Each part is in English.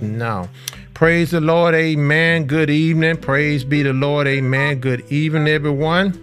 now. Praise the Lord, amen. Good evening. Praise be the Lord, amen. Good evening, everyone.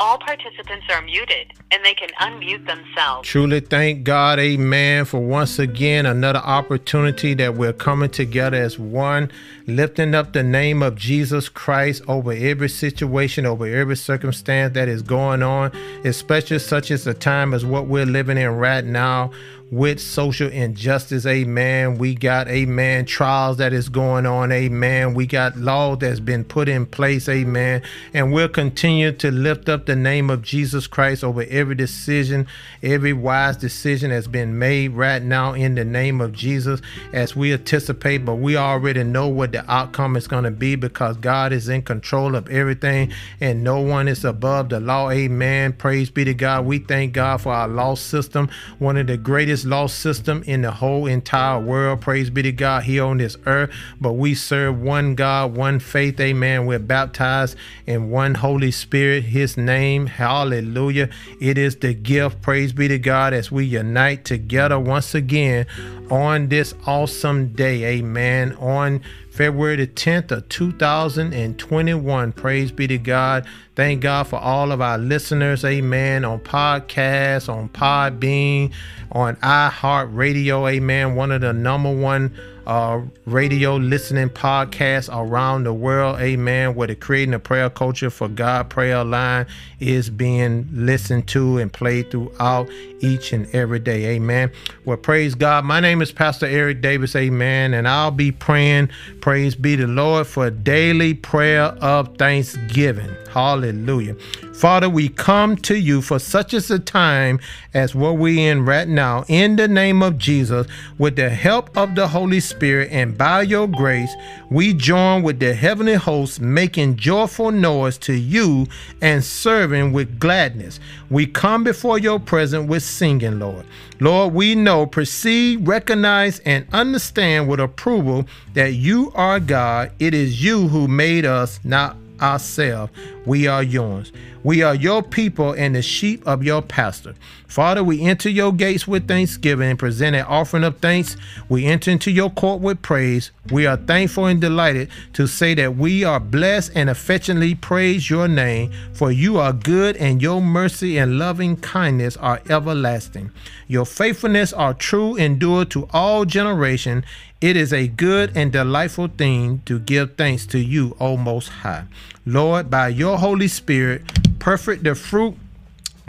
All participants are muted and they can unmute themselves. Truly thank God, amen, for once again another opportunity that we're coming together as one, lifting up the name of Jesus Christ over every situation, over every circumstance that is going on, especially such as the time as what we're living in right now with social injustice. Amen. We got, amen, trials that is going on. Amen. We got law that's been put in place. Amen. And we'll continue to lift up the name of Jesus Christ over every decision, every wise decision that's been made right now in the name of Jesus as we anticipate. But we already know what the outcome is going to be because God is in control of everything and no one is above the law. Amen. Praise be to God. We thank God for our law system, one of the greatest law system in the whole entire world. Praise be to God here on this earth. But we serve one God, one faith. Amen. We're baptized in one Holy Spirit. His name. Hallelujah. Is the gift. Praise be to God as we unite together once again on this awesome day. Amen. On February the 10th of 2021. Praise be to God. Thank God for all of our listeners. Amen. On podcasts, on Podbean, on iHeartRadio. Amen. One of the number one uh, radio listening podcasts around the world. Amen. Where the creating a prayer culture for God prayer line is being listened to and played throughout each and every day. Amen. Well, praise God. My name is Pastor Eric Davis. Amen. And I'll be praying, praise be the Lord, for daily prayer of thanksgiving. Hallelujah. Father, we come to you for such as a time as what we're in right now, in the name of Jesus, with the help of the Holy Spirit and by your grace, we join with the heavenly hosts, making joyful noise to you and serving with gladness. We come before your presence with singing, Lord. Lord, we know, perceive, recognize, and understand with approval that you are God. It is you who made us, not ourselves. We are yours. We are your people and the sheep of your pastor. Father, we enter your gates with thanksgiving and present an offering of thanks. We enter into your court with praise. We are thankful and delighted to say that we are blessed and affectionately praise your name, for you are good and your mercy and loving kindness are everlasting. Your faithfulness are true, and endure to all generation. It is a good and delightful thing to give thanks to you, O Most High. Lord, by your Holy Spirit, perfect the fruit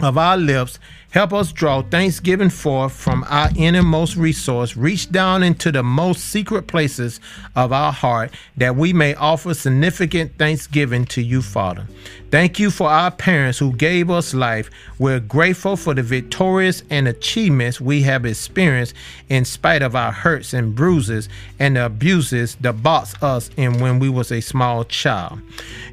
of our lips. Help us draw thanksgiving forth from our innermost resource. Reach down into the most secret places of our heart that we may offer significant thanksgiving to you, Father. Thank you for our parents who gave us life. We're grateful for the victorious and achievements we have experienced in spite of our hurts and bruises and the abuses that boxed us in when we was a small child.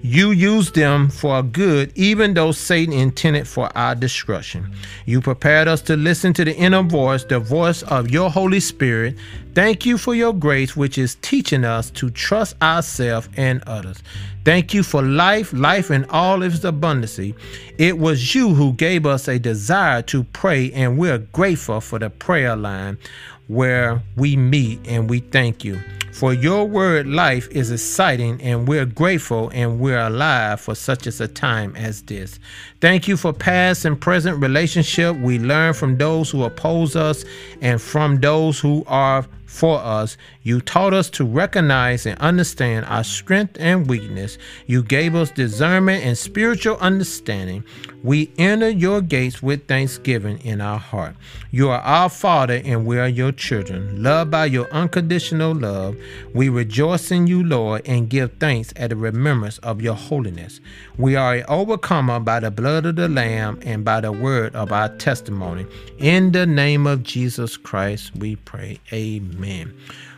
You used them for good even though Satan intended for our destruction. You prepared us to listen to the inner voice, the voice of your Holy Spirit. Thank you for your grace, which is teaching us to trust ourselves and others. Thank you for life, life in all its abundancy. It was you who gave us a desire to pray, and we're grateful for the prayer line where we meet and we thank you. For your word life is exciting, and we're grateful and we're alive for such as a time as this. Thank you for past and present relationship. We learn from those who oppose us and from those who are for us. You taught us to recognize and understand our strength and weakness. You gave us discernment and spiritual understanding. We enter your gates with thanksgiving in our heart. You are our Father, and we are your children. Loved by your unconditional love, we rejoice in you, Lord, and give thanks at the remembrance of your holiness. We are overcome by the blood of the Lamb and by the word of our testimony. In the name of Jesus Christ, we pray. Amen.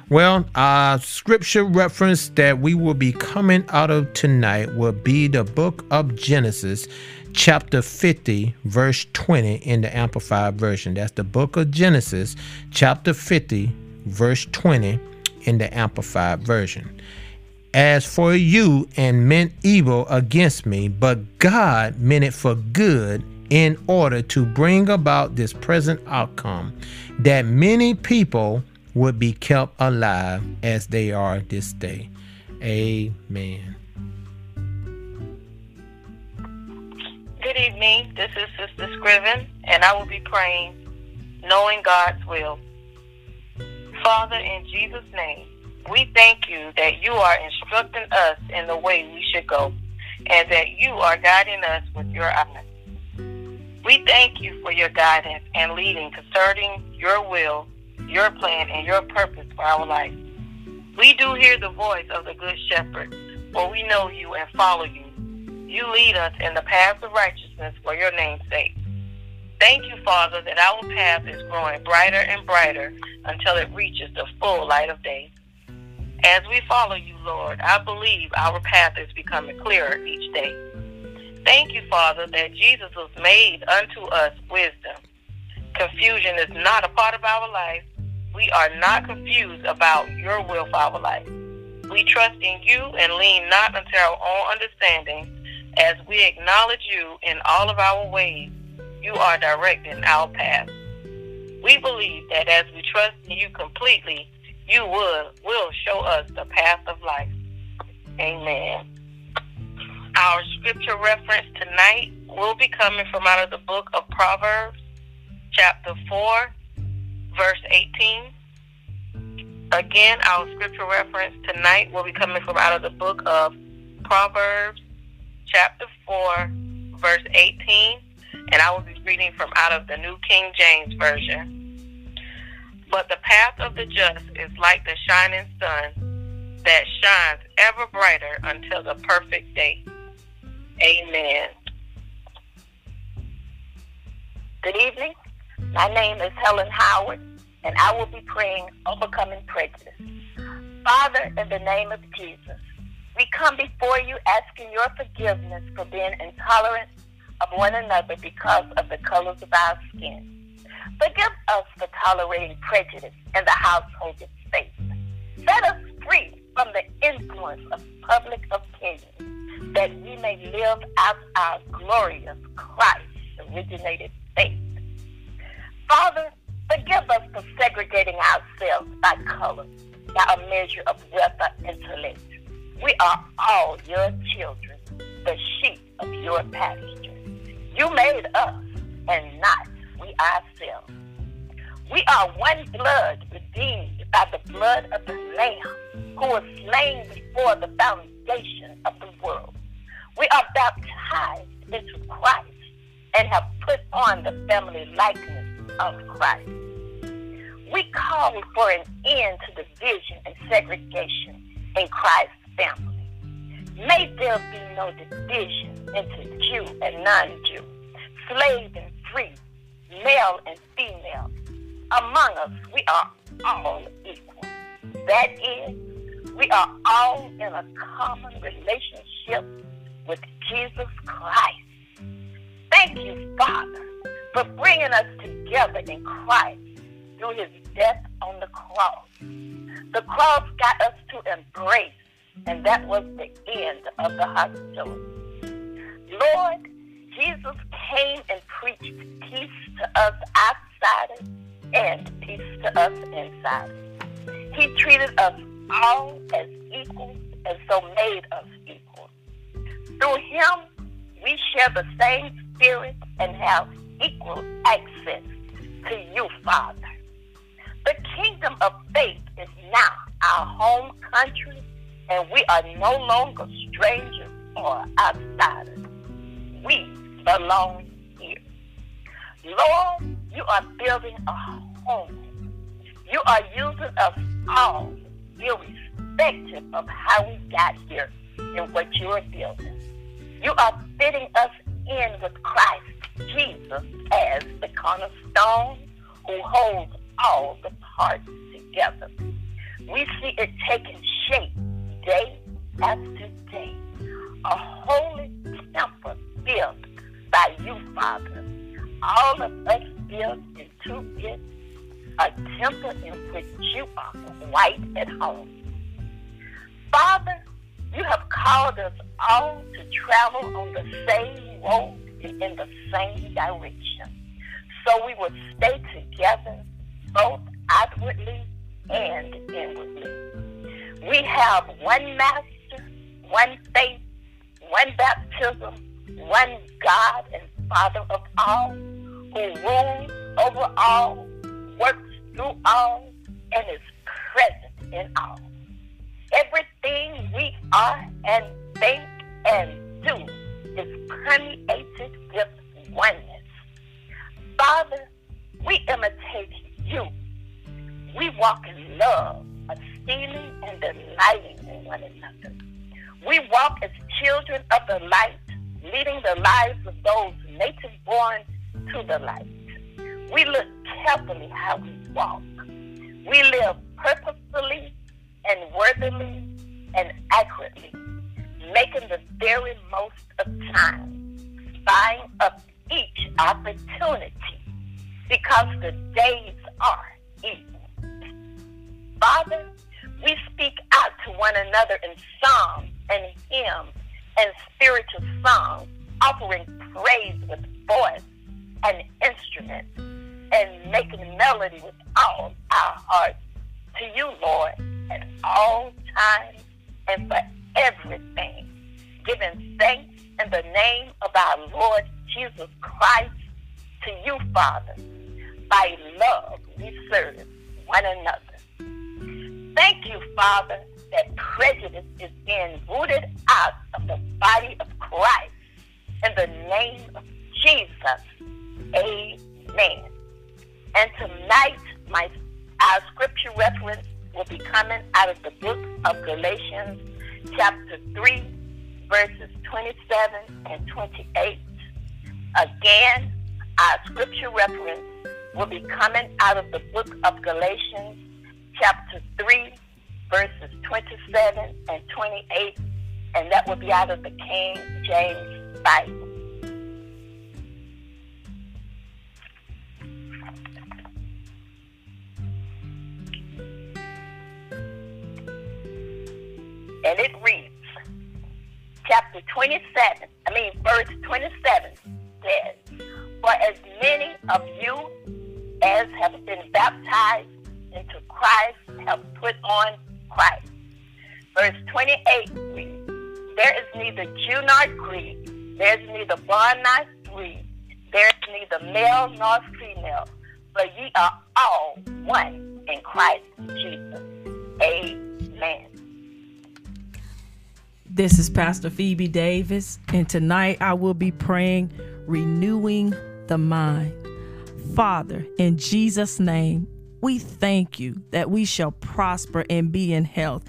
Well, our scripture reference that we will be coming out of tonight will be the book of Genesis, chapter 50, verse 20 in the Amplified Version. That's the book of Genesis, chapter 50, verse 20 in the Amplified Version. As for you and meant evil against me, but God meant it for good in order to bring about this present outcome that many people would be kept alive as they are this day. Amen. Good evening. This is Sister Scriven, and I will be praying, knowing God's will. Father, in Jesus' name, we thank you that you are instructing us in the way we should go, and that you are guiding us with your eyes. We thank you for your guidance and leading concerning your will, your plan, and your purpose for our life. We do hear the voice of the Good Shepherd, for we know you and follow you. You lead us in the path of righteousness for your name's sake. Thank you, Father, that our path is growing brighter and brighter until it reaches the full light of day. As we follow you, Lord, I believe our path is becoming clearer each day. Thank you, Father, that Jesus was made unto us wisdom. Confusion is not a part of our life. We are not confused about your will for our life. We trust in you and lean not unto our own understanding. As we acknowledge you in all of our ways, you are directing our path. We believe that as we trust in you completely, you will, will show us the path of life. Amen. Our scripture reference tonight will be coming from out of the book of Proverbs, chapter 4, verse 18. Again, our scripture reference tonight will be coming from out of the book of Proverbs, chapter 4, verse 18. And I will be reading from out of the New King James Version. But the path of the just is like the shining sun that shines ever brighter until the perfect day. Amen. Good evening. My name is Helen Howard, and I will be praying Overcoming Prejudice. Father, in the name of Jesus, we come before you asking your forgiveness for being intolerant of one another because of the colors of our skin. Forgive us for tolerating prejudice in the household space. Set us free from the influence of public opinion that we may live out our glorious Christ originated faith. Father, forgive us for segregating ourselves by color, by a measure of wealth or intellect. We are all your children, the sheep of your pasture. You made us and not we ourselves. We are one blood redeemed by the blood of the Lamb who was slain before the foundation of the world. We are baptized into Christ and have put on the family likeness of Christ. We call for an end to division and segregation in Christ's family. May there be no division into Jew and non-Jew, slave and free, male and female. Among us, we are all equal. That is, we are all in a common relationship with Jesus Christ. Thank you, Father, for bringing us together in Christ through his death on the cross. The cross got us to embrace, and that was the end of the hostility. Lord, Jesus came and preached peace to us outsiders and peace to us insiders. He treated us all as equals and so made us equal. Through him, we share the same spirit and have equal access to you, Father. The kingdom of faith is now our home country, and we are no longer strangers or outsiders. We belong here. Lord, you are building a home. You are using us all, irrespective of how we got here and what you are building. You are fitting us in with Christ Jesus as the cornerstone who holds all the parts together. We see it taking shape day after day. A holy temple built by you, Father. All of us built into it a temple in which you are quite at home. Father, you have called us all to travel on the same road in the same direction. So we will stay together, both outwardly and inwardly. We have one Master, one faith, one baptism, one God and Father of all, who rules over all, works through all, and is present in all. Everything we are and think and do is permeated with oneness. Father, we imitate you. We walk in love, esteeming and delighting in one another. We walk as children of the light, leading the lives of those native born to the light. We look carefully how we walk. We live purposefully and worthily and accurately, making the very most of time, buying up each opportunity because the days are evil. Father, we speak out to one another in psalms and hymns and spiritual songs, offering praise with voice and instrument and making melody with all our hearts to you, Lord, at all times and for everything, giving thanks in the name of our Lord Jesus Christ to you, Father. By love we serve one another. Thank you, Father, that prejudice is being rooted out of the body of Christ. In the name of Jesus, amen. And tonight, my our scripture reference will be coming out of the book of Galatians, chapter 3, verses 27 and 28. Again, our scripture reference will be coming out of the book of Galatians, chapter 3, verses 27 and 28, and that will be out of the King James Bible. And it reads, chapter 27, I mean, verse 27 says, For as many of you as have been baptized into Christ have put on Christ. Verse 28 reads, There is neither Jew nor Greek, there is neither bond nor free, there is neither male nor female, but ye are all one in Christ Jesus. Amen. This is Pastor Phoebe Davis, and tonight I will be praying renewing the mind. Father, in Jesus' name, we thank you that we shall prosper and be in health,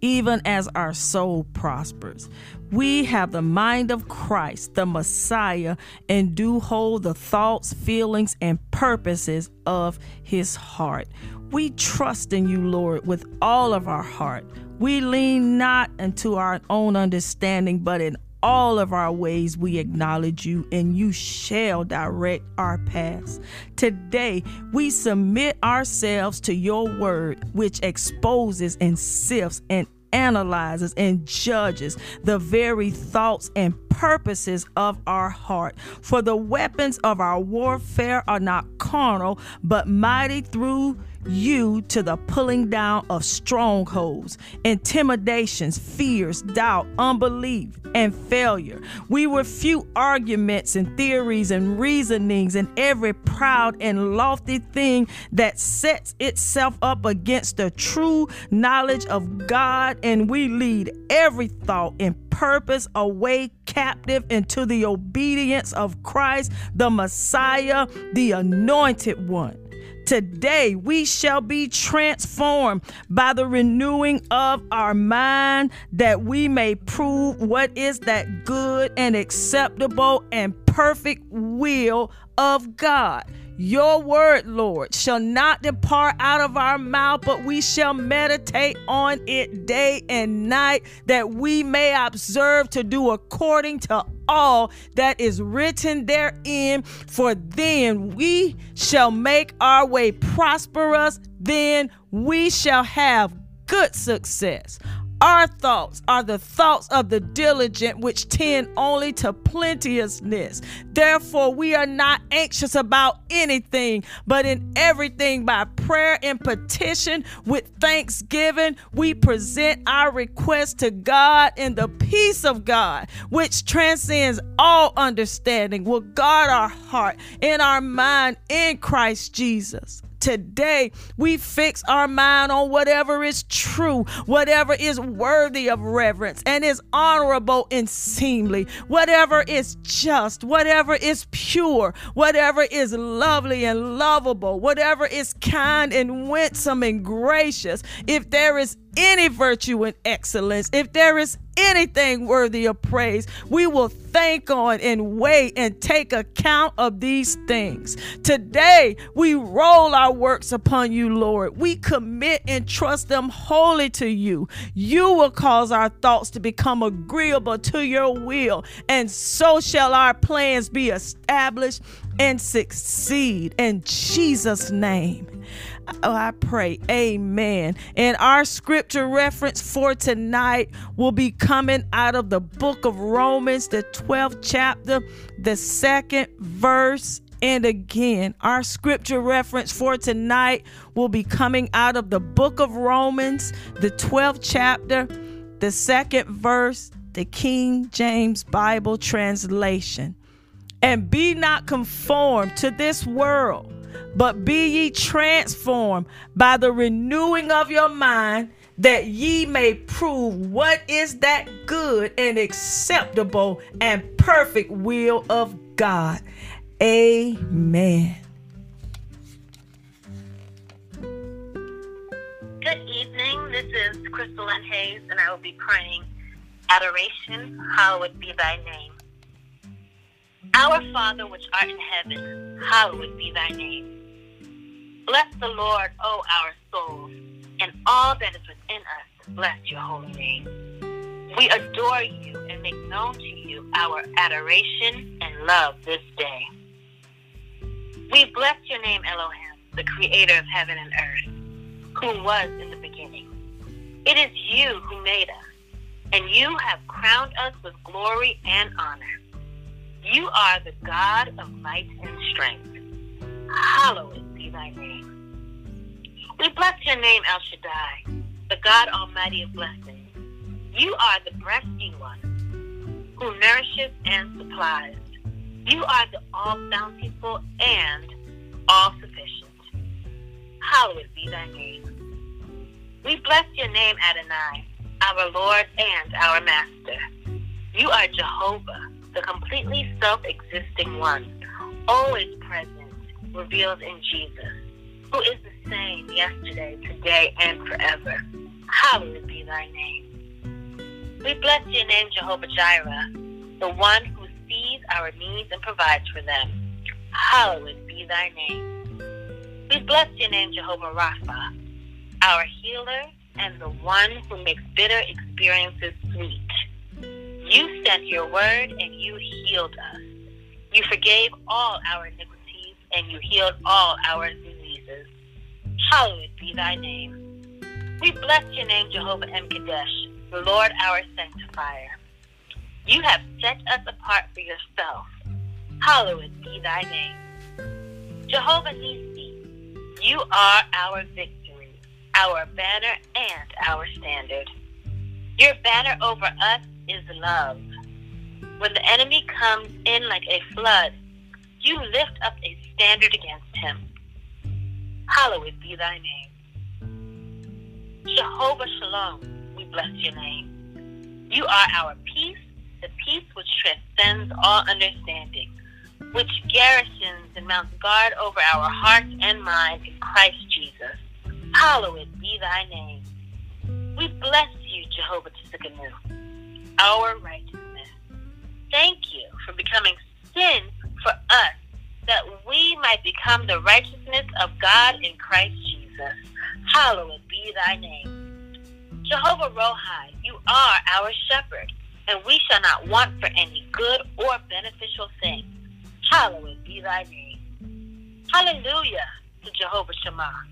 even as our soul prospers. We have the mind of Christ, the Messiah, and do hold the thoughts, feelings, and purposes of his heart. We trust in you, Lord, with all of our heart. We lean not into our own understanding, but in all of our ways we acknowledge you, and you shall direct our paths. Today, we submit ourselves to your word, which exposes and sifts and analyzes and judges the very thoughts and purposes of our heart. For the weapons of our warfare are not carnal, but mighty through you to the pulling down of strongholds, intimidations, fears, doubt, unbelief, and failure. We refute arguments and theories and reasonings and every proud and lofty thing that sets itself up against the true knowledge of God, and we lead every thought and purpose away captive into the obedience of Christ, the Messiah, the anointed one. Today we shall be transformed by the renewing of our mind that we may prove what is that good and acceptable and perfect will of God. Your word, Lord, shall not depart out of our mouth, but we shall meditate on it day and night, that we may observe to do according to all that is written therein. For then we shall make our way prosperous, then we shall have good success. Our thoughts are the thoughts of the diligent, which tend only to plenteousness. Therefore, we are not anxious about anything, but in everything by prayer and petition with thanksgiving, we present our request to God, and the peace of God, which transcends all understanding, will guard our heart and our mind in Christ Jesus today we fix our mind on whatever is true, whatever is worthy of reverence and is honorable and seemly, whatever is just, whatever is pure, whatever is lovely and lovable, whatever is kind and winsome and gracious. If there is any virtue and excellence, if there is anything worthy of praise, we will think on and weigh and take account of these things. Today, we roll our works upon you, Lord. We commit and trust them wholly to you. You will cause our thoughts to become agreeable to your will, and so shall our plans be established and succeed in Jesus' name. Oh, I pray. Amen. And our scripture reference for tonight will be coming out of the book of Romans, the 12th chapter, the second verse. And again, our scripture reference for tonight will be coming out of the book of Romans, the 12th chapter, the second verse, the King James Bible translation. And be not conformed to this world but be ye transformed by the renewing of your mind, that ye may prove what is that good and acceptable and perfect will of God. Amen. Good evening. This is Crystal and Hayes, and I will be praying Adoration, hallowed be thy name. Our Father which art in heaven, hallowed be thy name. Bless the Lord, O our souls, and all that is within us. Bless your holy name. We adore you and make known to you our adoration and love this day. We bless your name, Elohim, the creator of heaven and earth, who was in the beginning. It is you who made us, and you have crowned us with glory and honor. You are the God of might and strength. Hallowed be thy name. We bless your name, El Shaddai, the God Almighty of blessings. You are the breasting one who nourishes and supplies. You are the all bountiful and all sufficient. Hallowed be thy name. We bless your name, Adonai, our Lord and our Master. You are Jehovah, the completely self existing one, always present revealed in Jesus, who is the same yesterday, today, and forever. Hallowed be thy name. We bless your name, Jehovah Jireh, the one who sees our needs and provides for them. Hallowed be thy name. We bless your name, Jehovah Rapha, our healer and the one who makes bitter experiences sweet. You sent your word and you healed us. You forgave all our iniquities and you healed all our diseases. Hallowed be thy name. We bless your name, Jehovah M'Kaddesh, the Lord our sanctifier. You have set us apart for yourself. Hallowed be thy name. Jehovah Nisi, you are our victory, our banner, and our standard. Your banner over us is love. When the enemy comes in like a flood, you lift up a standard against him. Hallowed be thy name. Jehovah Shalom, we bless your name. You are our peace, the peace which transcends all understanding, which garrisons and mounts guard over our hearts and minds in Christ Jesus. Hallowed be thy name. We bless you, Jehovah Tsidkenu, our righteousness. Thank you for becoming sin for us that we might become the righteousness of God in Christ Jesus. Hallowed be thy name. Jehovah Rohi, you are our shepherd, and we shall not want for any good or beneficial thing. Hallowed be thy name. Hallelujah to Jehovah Shammah,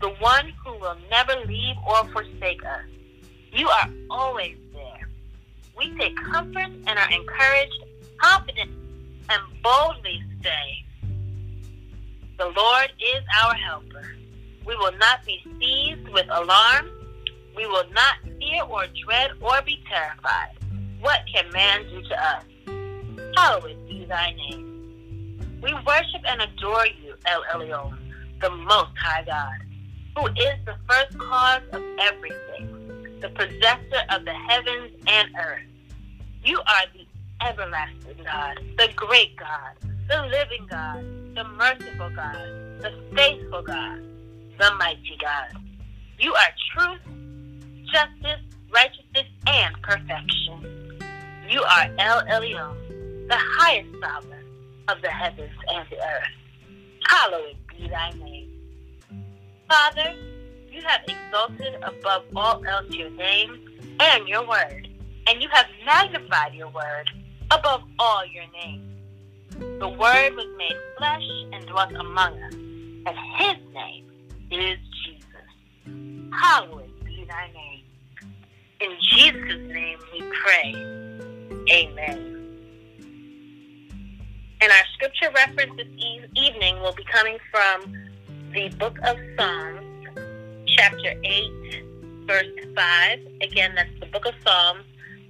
the one who will never leave or forsake us. You are always. We take comfort and are encouraged, confident, and boldly say, The Lord is our helper. We will not be seized with alarm. We will not fear or dread or be terrified. What can man do to us? Hallowed be thy name. We worship and adore you, El Elyon, the Most High God, who is the first cause of everything, the possessor of the heavens and earth. You are the everlasting God, the great God, the living God, the merciful God, the faithful God, the mighty God. You are truth, justice, righteousness, and perfection. You are El Elyon, the highest sovereign of the heavens and the earth. Hallowed be thy name. Father, you have exalted above all else your name and your word, and you have magnified your word above all your name. The Word was made flesh and dwelt among us, and His name is Jesus. Hallowed be thy name. In Jesus' name we pray. Amen. And our scripture reference this evening will be coming from the book of Psalms, chapter 8, verse 5. Again, that's the book of Psalms,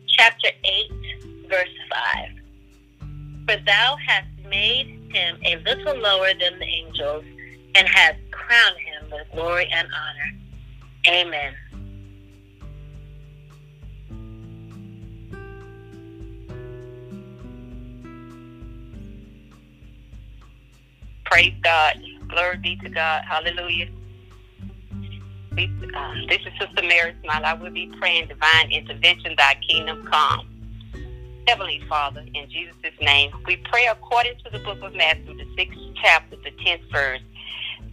chapter 8, verse 5. For thou hast made him a little lower than the angels, and hast crowned him with glory and honor. Amen. Praise God. Glory be to God. Hallelujah. We, uh, this is Sister Mary Smile. I will be praying divine intervention, thy kingdom come. Heavenly Father, in Jesus' name, we pray according to the book of Matthew, the sixth chapter, the tenth verse.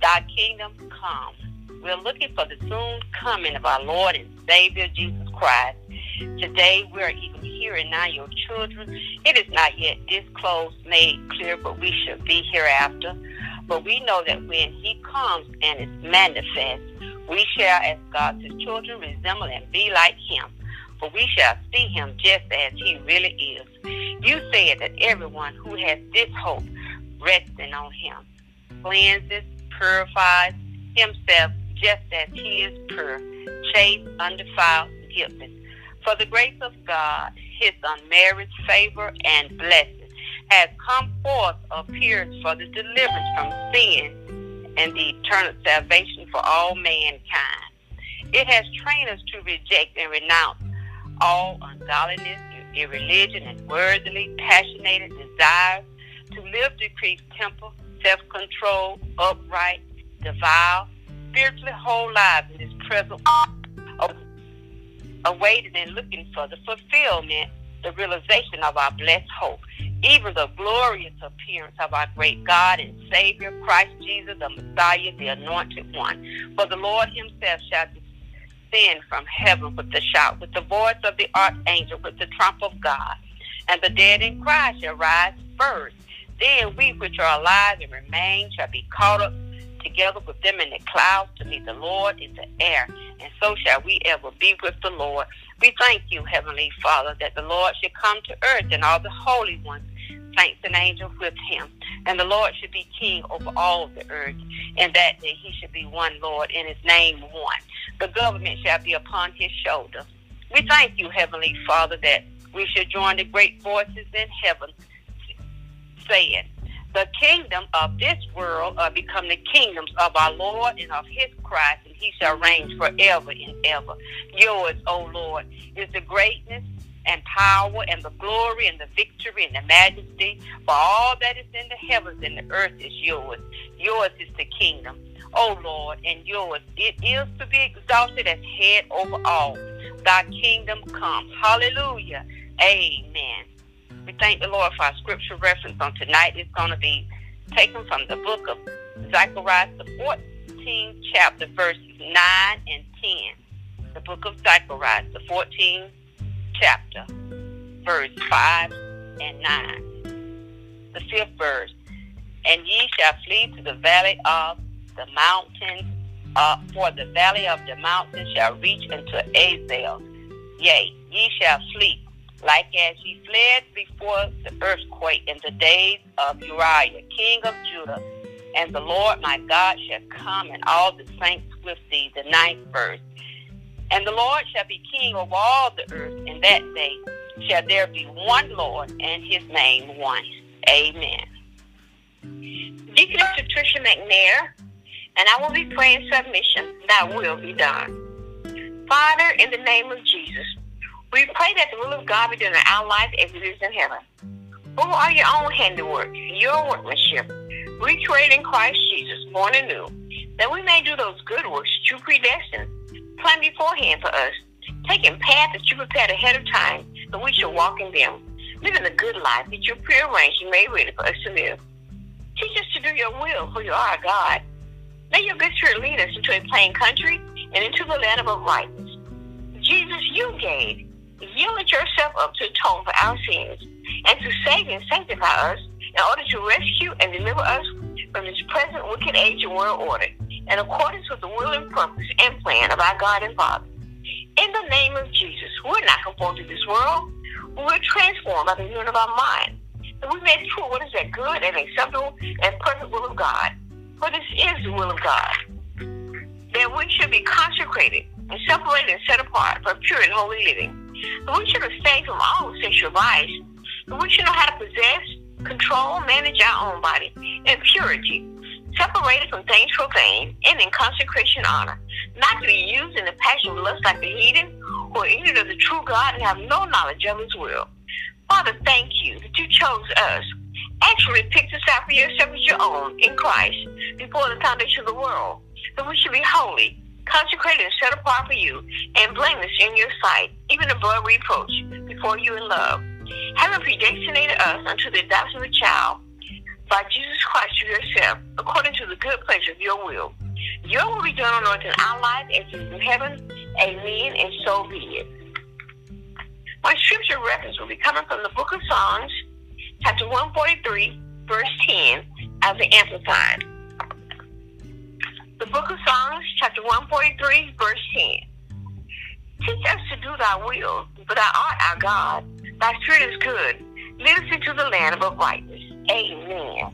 Thy kingdom come. We're looking for the soon coming of our Lord and Savior Jesus Christ. Today we're even here and now your children. It is not yet disclosed, made clear, but we should be hereafter. But we know that when he comes and is manifest, we shall, as God's children, resemble and be like him. For we shall see him just as he really is. You said that everyone who has this hope resting on him cleanses, purifies himself just as he is pure, chaste, undefiled, and guiltless. For the grace of God, his unmerited favor and blessing, has come forth, appears for the deliverance from sin and the eternal salvation for all mankind. It has trained us to reject and renounce all ungodliness, irreligion, and worldly, passionate desires, to live decreased temper, self-control, upright, devout, spiritually whole lives in this present awaiting and looking for the fulfillment, the realization of our blessed hope, even the glorious appearance of our great God and Savior, Christ Jesus, the Messiah, the Anointed One. For the Lord himself shall descend from heaven with the shout, with the voice of the archangel, with the trump of God. And the dead in Christ shall rise first. Then we which are alive and remain shall be caught up together with them in the clouds to meet the Lord in the air. And so shall we ever be with the Lord. We thank you, Heavenly Father, that the Lord should come to earth and all the holy ones, saints and angels with him. And the Lord should be king over all the earth. And that day he should be one Lord and his name one. The government shall be upon his shoulder. We thank you, Heavenly Father, that we should join the great voices in heaven saying, the kingdom of this world are become the kingdoms of our Lord and of his Christ, and he shall reign forever and ever. Yours, O Lord, is the greatness and power and the glory and the victory and the majesty. For all that is in the heavens and the earth is yours. Yours is the kingdom, O Lord, and yours it is to be exalted as head over all. Thy kingdom come. Hallelujah. Amen. We thank the Lord for our scripture reference on tonight. It's going to be taken from the book of Zechariah, the 14th chapter, verses 9 and 10. The book of Zechariah, the 14th chapter, verse 5 and 9. The fifth verse. And ye shall flee to the valley of the mountains, uh, for the valley of the mountains shall reach unto Azal, Yea, ye shall flee, like as ye fled before the earthquake in the days of Uriah, king of Judah. And the Lord my God shall come, and all the saints with thee, the ninth verse. And the Lord shall be king over all the earth, in that day shall there be one Lord, and his name one. Amen. Deaconess Patricia McNair, and I will be praying submission, that will be done. Father, in the name of Jesus, we pray that the will of God be done in our lives as it is in heaven. Who are your own handiwork, your workmanship, recreated in Christ Jesus, born anew, that we may do those good works you predestined, planned beforehand for us, taking paths that you prepared ahead of time, that we shall walk in them, living the good life that you prearranged and made ready for us to live. Teach us to do your will, for you are God. May your good spirit lead us into a plain country and into the land of uprightness. Jesus, you gave, yielded yourself up to atone for our sins and to save and sanctify us in order to rescue and deliver us from this present wicked age and world order in accordance with the will and purpose and plan of our God and Father. In the name of Jesus, we're not conformed to this world, we're transformed by the union of our mind. That we may prove what is that good and acceptable and perfect will of God. For this is the will of God. That we should be consecrated and separated and set apart for pure and holy living. That we should abstain from all sexual vice. That we should know how to possess, control, manage our own body in purity, separated from things profane, and in consecration honor, not to be used in the passion of lust like the heathen, or ignorant of the true God and have no knowledge of his will. Father, thank you that you chose us, actually picked us out for yourself as your own in Christ before the foundation of the world, that we should be holy, consecrated and set apart for you, and blameless in your sight, even above reproach, before you in love. Having predestinated us unto the adoption of a child by Jesus Christ to yourself, according to the good pleasure of your will. Your will be done on earth in our lives as it is in heaven. Amen, and so be it. My scripture reference will be coming from the book of Psalms, chapter 143, verse 10, as the Amplified. The book of Psalms, chapter 143, verse 10. Teach us to do thy will, for thou art our God. Thy spirit is good. Lead us into the land of uprightness. Amen.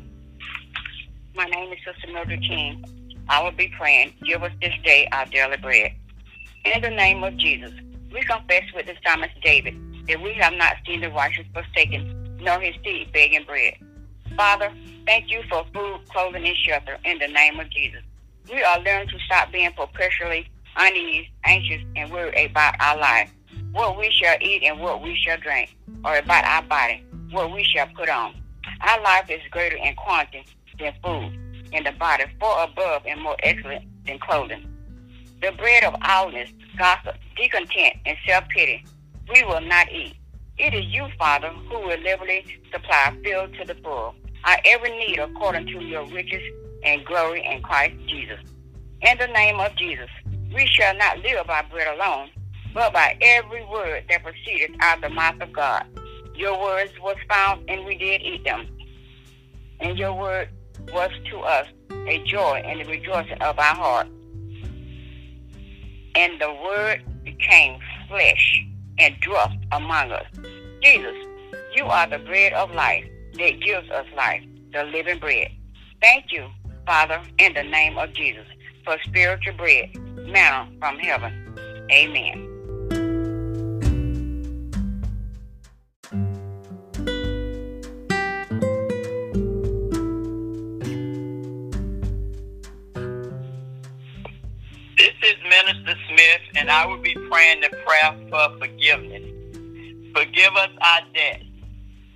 My name is Sister Mildred King. I will be praying, give us this day our daily bread. In the name of Jesus, we confess with the psalmist David that we have not seen the righteous forsaken, nor his seed begging bread. Father, thank you for food, clothing, and shelter in the name of Jesus. We are learning to stop being perpetually uneasy, anxious, and worried about our life, what we shall eat and what we shall drink, or about our body, what we shall put on. Our life is greater in quantity than food, and the body far above and more excellent than clothing. The bread of idleness, gossip, discontent, and self-pity we will not eat. It is you, Father, who will liberally supply, fill to the full, our every need according to your riches and glory in Christ Jesus. In the name of Jesus, we shall not live by bread alone, but by every word that proceedeth out of the mouth of God. Your words was found, and we did eat them. And your word was to us a joy and the rejoicing of our heart. And the word became flesh and dwelt among us. Jesus, you are the bread of life that gives us life, the living bread. Thank you, Father, in the name of Jesus, for spiritual bread, manna from heaven. Amen. Minister Smith, and I will be praying the prayer for forgiveness. Forgive us our debts.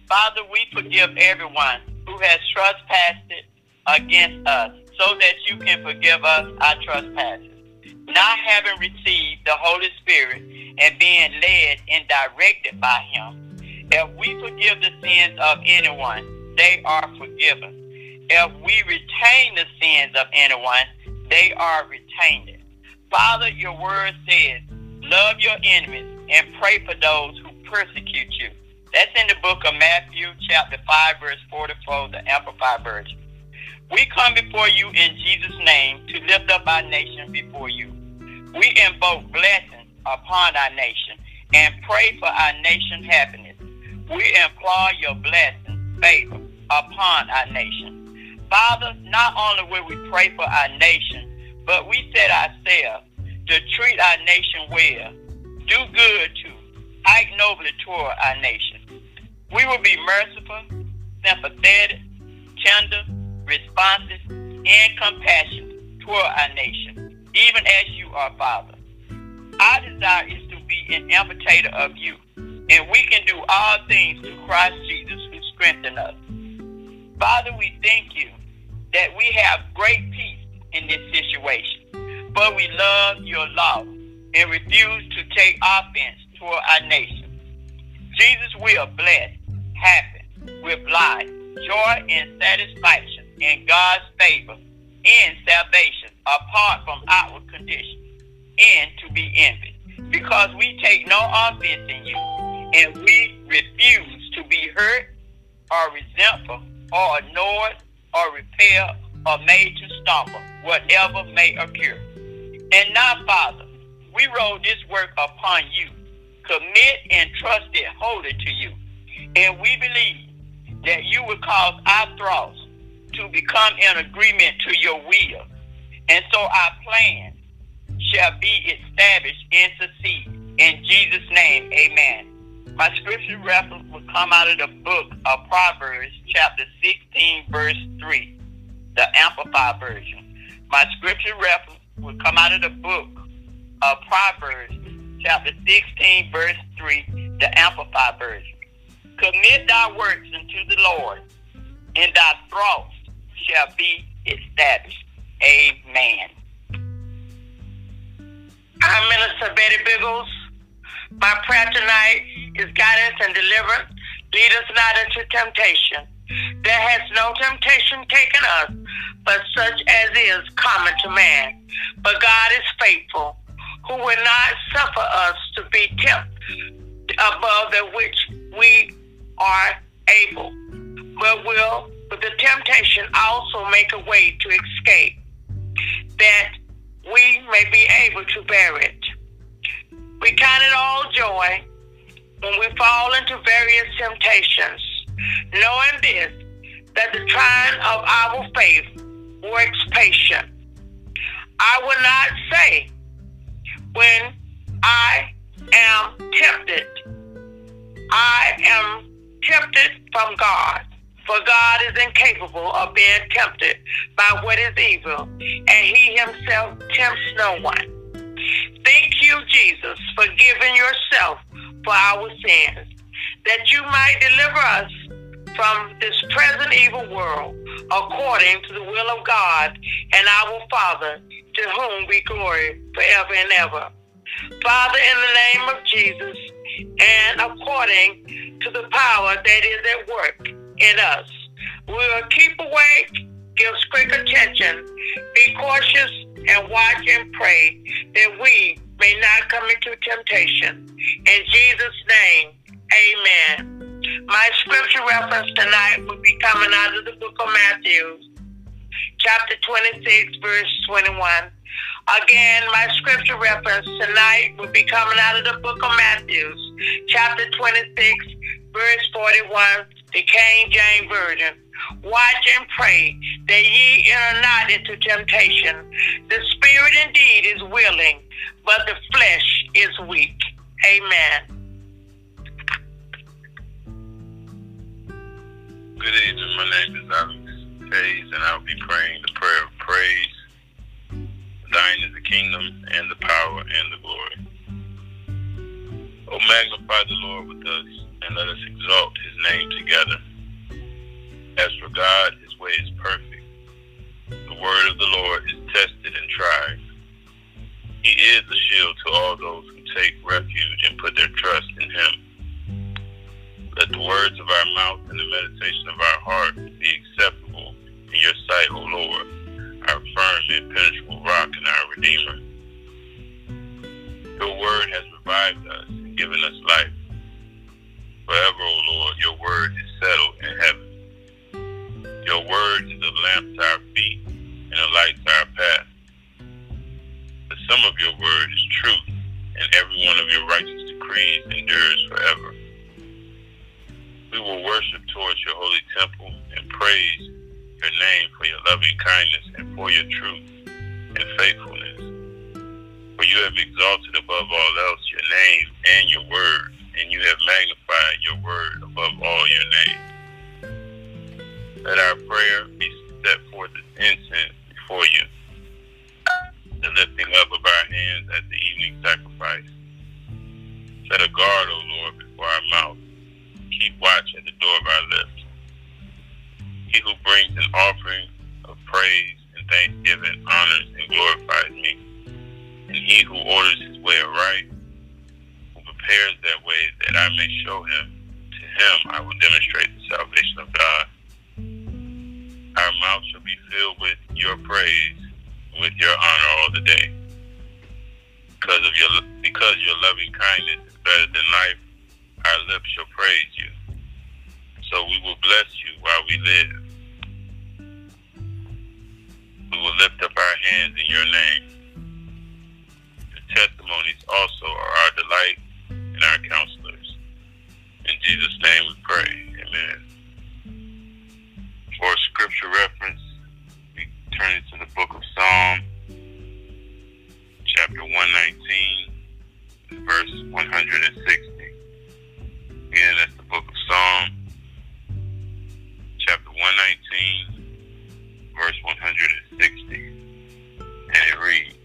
Father, we forgive everyone who has trespassed against us so that you can forgive us our trespasses. Not having received the Holy Spirit and being led and directed by Him, if we forgive the sins of anyone, they are forgiven. If we retain the sins of anyone, they are retained. Father, your word says, love your enemies and pray for those who persecute you. That's in the book of Matthew, chapter 5, verse 44, the Amplified Version. We come before you in Jesus' name to lift up our nation before you. We invoke blessings upon our nation and pray for our nation's happiness. We implore your blessing, favor upon our nation. Father, not only will we pray for our nation, but we set ourselves to treat our nation well, do good to, act nobly toward our nation. We will be merciful, sympathetic, tender, responsive, and compassionate toward our nation, even as you are, Father. Our desire is to be an imitator of you, and we can do all things through Christ Jesus who strengthens us. Father, we thank you that we have great peace but we love your law and refuse to take offense toward our nation. Jesus will bless, happy, with life, joy, and satisfaction in God's favor and salvation apart from outward conditions and to be envied because we take no offense in you and we refuse to be hurt or resentful or annoyed or repelled or made to stumble, whatever may occur. And now, Father, we roll this work upon you, commit and trust it wholly to you. And we believe that you will cause our thoughts to become in agreement to your will. And so our plan shall be established and succeed. In Jesus' name, amen. My scripture reference will come out of the book of Proverbs, chapter 16, verse 3, the Amplified Version. My scripture reference will come out of the book of Proverbs, chapter 16, verse 3, the Amplified Version. Commit thy works unto the Lord, and thy thoughts shall be established. Amen. I'm Minister Betty Biggles. My prayer tonight is guidance and deliverance. Lead us not into temptation. There has no temptation taken us, but such as is common to man. But God is faithful, who will not suffer us to be tempted above that which we are able, but will, with the temptation, also make a way to escape, that we may be able to bear it. We count it all joy when we fall into various temptations, knowing this, that the trying of our faith works patience. I will not say when I am tempted, I am tempted from God. For God is incapable of being tempted by what is evil, and he himself tempts no one. Thank you, Jesus, for giving yourself for our sins, that you might deliver us from this present evil world, according to the will of God and our Father, to whom be glory forever and ever. Father, in the name of Jesus, and according to the power that is at work in us, we will keep awake, give quick attention, be cautious, and watch and pray that we may not come into temptation. In Jesus' name, amen. My scripture reference tonight will be coming out of the book of Matthew, chapter 26, verse 21. Again, my scripture reference tonight will be coming out of the book of Matthew, chapter 26, verse 41, the King James Version. Watch and pray that ye enter not into temptation. The spirit indeed is willing, but the flesh is weak. Amen. Good evening. My name is Alex Hayes, and I'll be praying the prayer of praise. Thine is the kingdom, and the power, and the glory. Oh, magnify the Lord with us, and let us exalt his name together. As for God, his way is perfect. The word of the Lord is tested and tried. He is a shield to all those who take refuge and put their trust in him. Let the words of our mouth and the meditation of our heart be acceptable in your sight, O Lord, our firm impenetrable rock and our Redeemer. Your word has revived us and given us life. Because your loving kindness is better than life, our lips shall praise you. So we will bless you while we live. We will lift up our hands in your name. Your testimonies also are our delight and our counselors. In Jesus' name we pray. Amen. For scripture reference, we turn it to the book of Psalm, chapter 119, verse 160. Again, that's the book of Psalm, chapter 119, verse 160. And it reads,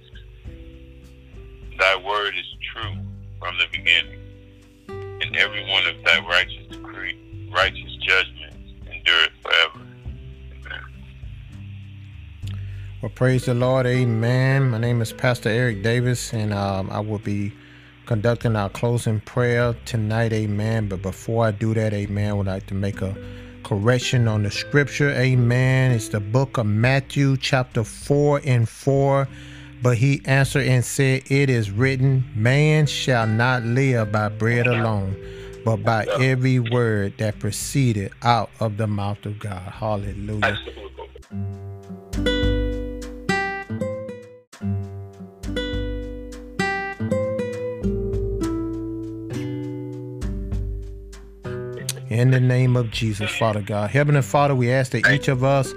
Thy word is true from the beginning, and every one of thy righteous decree, righteous judgments endureth forever. Well, praise the Lord. Amen. My name is Pastor Eric Davis, and um, I will be conducting our closing prayer tonight. Amen. But before I do that, amen, I would like to make a correction on the scripture. Amen. It's the book of Matthew, chapter 4 and 4. But he answered and said, It is written, Man shall not live by bread alone, but by every word that proceeded out of the mouth of God. Hallelujah. In the name of Jesus, Father God. Heavenly Father, we ask that each of us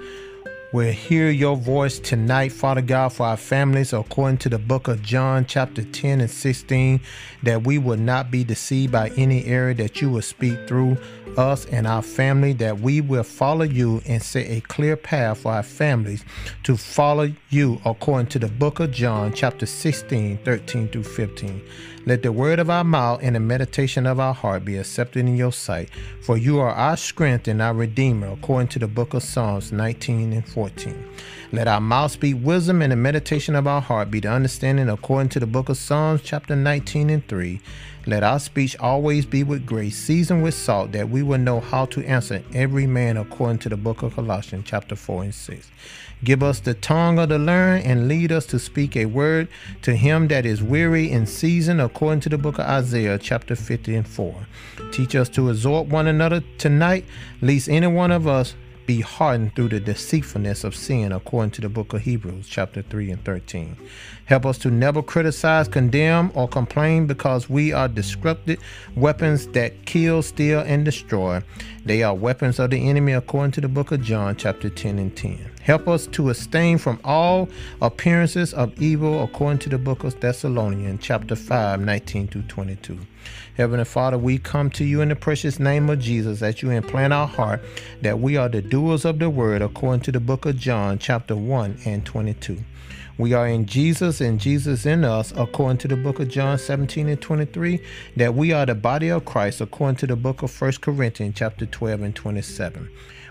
will hear your voice tonight, Father God, for our families, according to the book of John, chapter 10 and 16, that we will not be deceived by any error, that you will speak through us and our family, that we will follow you and set a clear path for our families to follow you, according to the book of John, chapter 16, 13 through 15. Let the word of our mouth and the meditation of our heart be accepted in your sight. For you are our strength and our redeemer, according to the book of Psalms 19 and 14. Let our mouth speak wisdom and the meditation of our heart be the understanding according to the book of Psalms, chapter 19 and 3. Let our speech always be with grace, seasoned with salt, that we will know how to answer every man according to the book of Colossians, chapter 4 and 6. Give us the tongue of the learned and lead us to speak a word to him that is weary in season, according to the book of Isaiah, chapter 50 and 4. Teach us to exhort one another tonight, lest any one of us be hardened through the deceitfulness of sin, according to the book of Hebrews, chapter 3 and 13. Help us to never criticize, condemn, or complain because we are destructive weapons that kill, steal, and destroy. They are weapons of the enemy, according to the book of John, chapter 10 and 10. Help us to abstain from all appearances of evil, according to the book of Thessalonians, chapter 5, 19 through 22. Heavenly Father, we come to you in the precious name of Jesus that you implant our heart that we are the doers of the word according to the book of John, chapter 1 and 22. We are in Jesus and Jesus in us, according to the book of John 17 and 23, that we are the body of Christ, according to the book of 1 Corinthians chapter 12 and 27.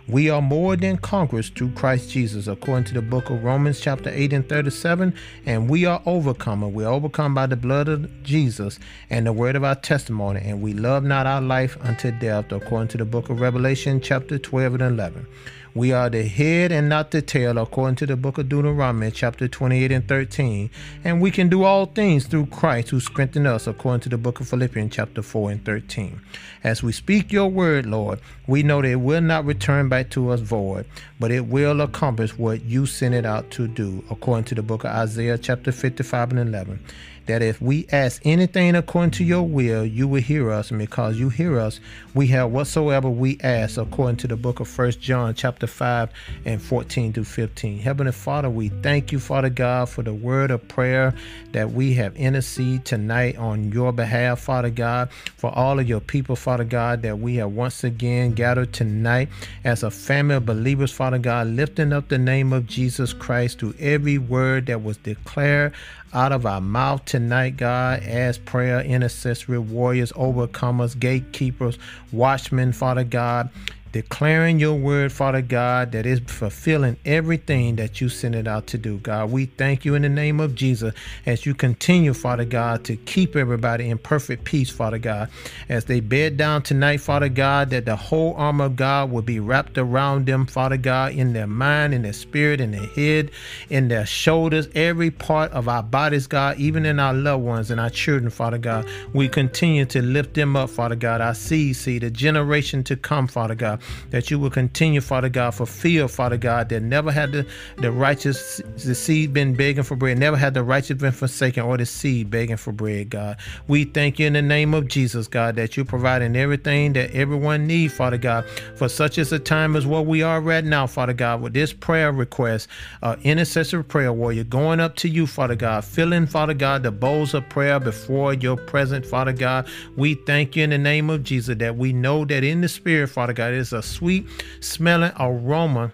We are more than conquerors through Christ Jesus, according to the book of Romans, chapter 8 and 37. And we are overcomer. We are overcome by the blood of Jesus and the word of our testimony. And we love not our life unto death, according to the book of Revelation, chapter 12 and 11. We are the head and not the tail, according to the book of Deuteronomy, chapter 28 and 13. And we can do all things through Christ who strengthened us, according to the book of Philippians, chapter 4 and 13. As we speak your word, Lord, we know that it will not return back to us void, but it will accomplish what you sent it out to do, according to the book of Isaiah, chapter 55 and 11 that if we ask anything according to your will, you will hear us. And because you hear us, we have whatsoever we ask according to the book of First John chapter 5 and 14 to 15. Heavenly Father, we thank you, Father God, for the word of prayer that we have intercede tonight on your behalf, Father God, for all of your people, Father God, that we have once again gathered tonight as a family of believers, Father God, lifting up the name of Jesus Christ through every word that was declared out of our mouth tonight, God, as prayer, intercessory warriors, overcomers, gatekeepers, watchmen, Father God declaring your word, Father God, that is fulfilling everything that you sent it out to do, God. We thank you in the name of Jesus as you continue, Father God, to keep everybody in perfect peace, Father God. As they bed down tonight, Father God, that the whole armor of God will be wrapped around them, Father God, in their mind, in their spirit, in their head, in their shoulders, every part of our bodies, God, even in our loved ones and our children, Father God. We continue to lift them up, Father God. Our seed, see the generation to come, Father God that you will continue, Father God, fulfill, Father God, that never had the, the righteous, the seed been begging for bread, never had the righteous been forsaken or the seed begging for bread, God. We thank you in the name of Jesus, God, that you're providing everything that everyone needs, Father God, for such as a time as what we are right now, Father God, with this prayer request, uh, intercessory prayer warrior, going up to you, Father God, filling, Father God, the bowls of prayer before your presence, Father God. We thank you in the name of Jesus that we know that in the spirit, Father God, is a sweet smelling aroma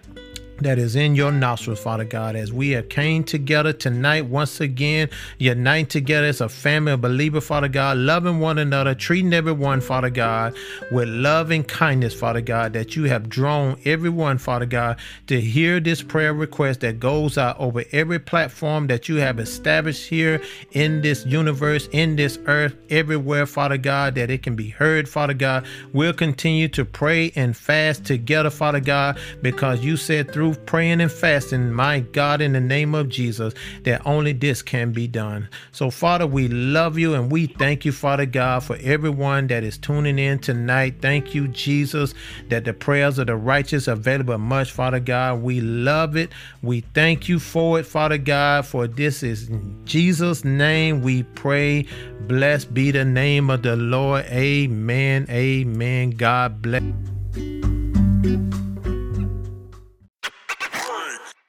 that is in your nostrils, Father God, as we have came together tonight once again, uniting together as a family of believer, Father God, loving one another, treating everyone, Father God, with love and kindness, Father God, that you have drawn everyone, Father God, to hear this prayer request that goes out over every platform that you have established here in this universe, in this earth, everywhere, Father God, that it can be heard, Father God. We'll continue to pray and fast together, Father God, because you said through through praying and fasting, my God, in the name of Jesus, that only this can be done. So, Father, we love you and we thank you, Father God, for everyone that is tuning in tonight. Thank you, Jesus, that the prayers of the righteous are available much, Father God. We love it. We thank you for it, Father God, for this is Jesus' name we pray. Blessed be the name of the Lord. Amen. Amen. God bless.